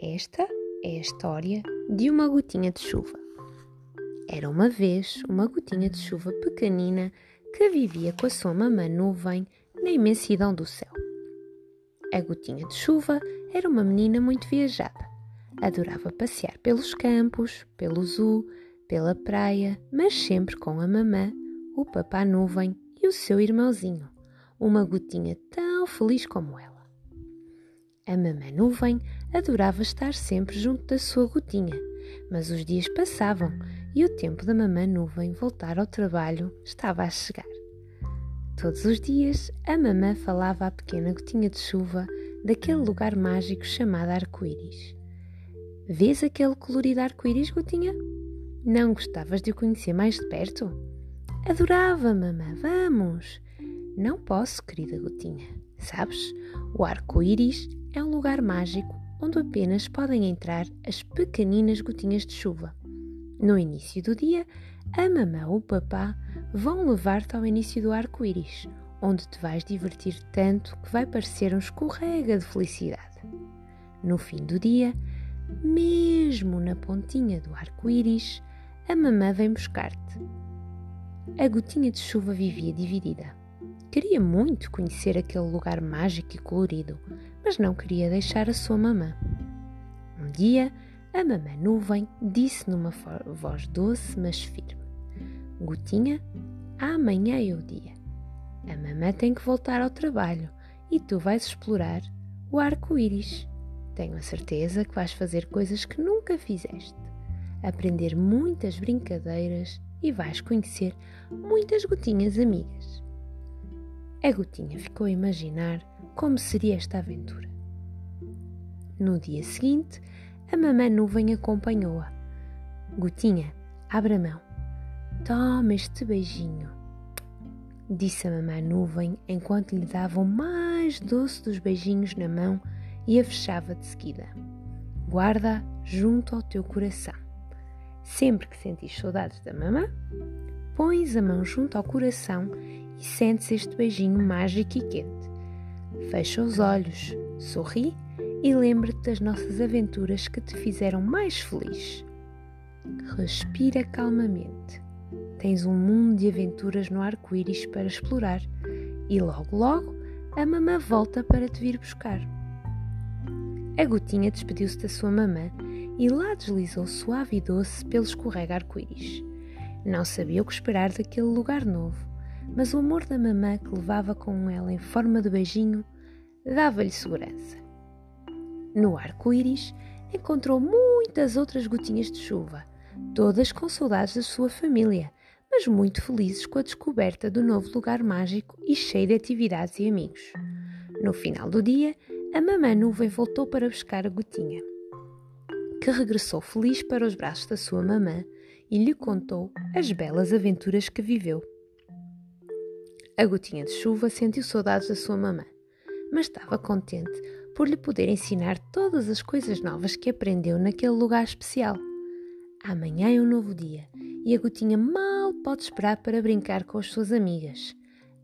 Esta é a história de uma gotinha de chuva. Era uma vez uma gotinha de chuva pequenina que vivia com a sua mamã nuvem na imensidão do céu. A gotinha de chuva era uma menina muito viajada. Adorava passear pelos campos, pelo zoo, pela praia, mas sempre com a mamã, o papá nuvem e o seu irmãozinho, uma gotinha tão feliz como ela. A mamã nuvem adorava estar sempre junto da sua gotinha, mas os dias passavam e o tempo da mamã nuvem voltar ao trabalho estava a chegar. Todos os dias, a mamã falava à pequena gotinha de chuva daquele lugar mágico chamado arco-íris. Vês aquele colorido arco-íris, gotinha? Não gostavas de o conhecer mais de perto? Adorava, mamã, vamos! Não posso, querida gotinha. Sabes, o arco-íris é um lugar mágico onde apenas podem entrar as pequeninas gotinhas de chuva. No início do dia, a mamã ou o papá vão levar-te ao início do arco-íris, onde te vais divertir tanto que vai parecer um escorrega de felicidade. No fim do dia, mesmo na pontinha do arco-íris, a mamã vem buscar-te. A gotinha de chuva vivia dividida. Queria muito conhecer aquele lugar mágico e colorido, mas não queria deixar a sua mamã. Um dia, a mamã nuvem disse numa voz doce, mas firme: Gotinha, amanhã é o dia. A mamã tem que voltar ao trabalho e tu vais explorar o arco-íris. Tenho a certeza que vais fazer coisas que nunca fizeste, aprender muitas brincadeiras e vais conhecer muitas gotinhas amigas. A gotinha ficou a imaginar como seria esta aventura. No dia seguinte, a mamã nuvem acompanhou-a. Gotinha, abre a mão. Toma este beijinho, disse a mamã nuvem enquanto lhe dava o mais doce dos beijinhos na mão e a fechava de seguida. Guarda junto ao teu coração. Sempre que sentis saudades da mamã, pões a mão junto ao coração e sentes este beijinho mágico e quente. Fecha os olhos, sorri e lembra-te das nossas aventuras que te fizeram mais feliz. Respira calmamente. Tens um mundo de aventuras no arco-íris para explorar e logo, logo a mamã volta para te vir buscar. A gotinha despediu-se da sua mamã e lá deslizou suave e doce pelo escorrega arco-íris. Não sabia o que esperar daquele lugar novo mas o amor da mamã que levava com ela em forma de beijinho dava-lhe segurança. No arco-íris encontrou muitas outras gotinhas de chuva, todas com saudades da sua família, mas muito felizes com a descoberta do novo lugar mágico e cheio de atividades e amigos. No final do dia, a mamã nuvem voltou para buscar a gotinha, que regressou feliz para os braços da sua mamã e lhe contou as belas aventuras que viveu. A gotinha de chuva sentiu saudades da sua mamã, mas estava contente por lhe poder ensinar todas as coisas novas que aprendeu naquele lugar especial. Amanhã é um novo dia e a gotinha mal pode esperar para brincar com as suas amigas.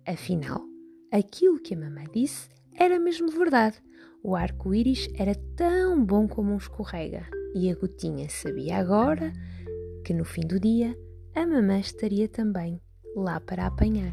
Afinal, aquilo que a mamã disse era mesmo verdade. O arco-íris era tão bom como um escorrega e a gotinha sabia agora que no fim do dia a mamã estaria também lá para apanhar.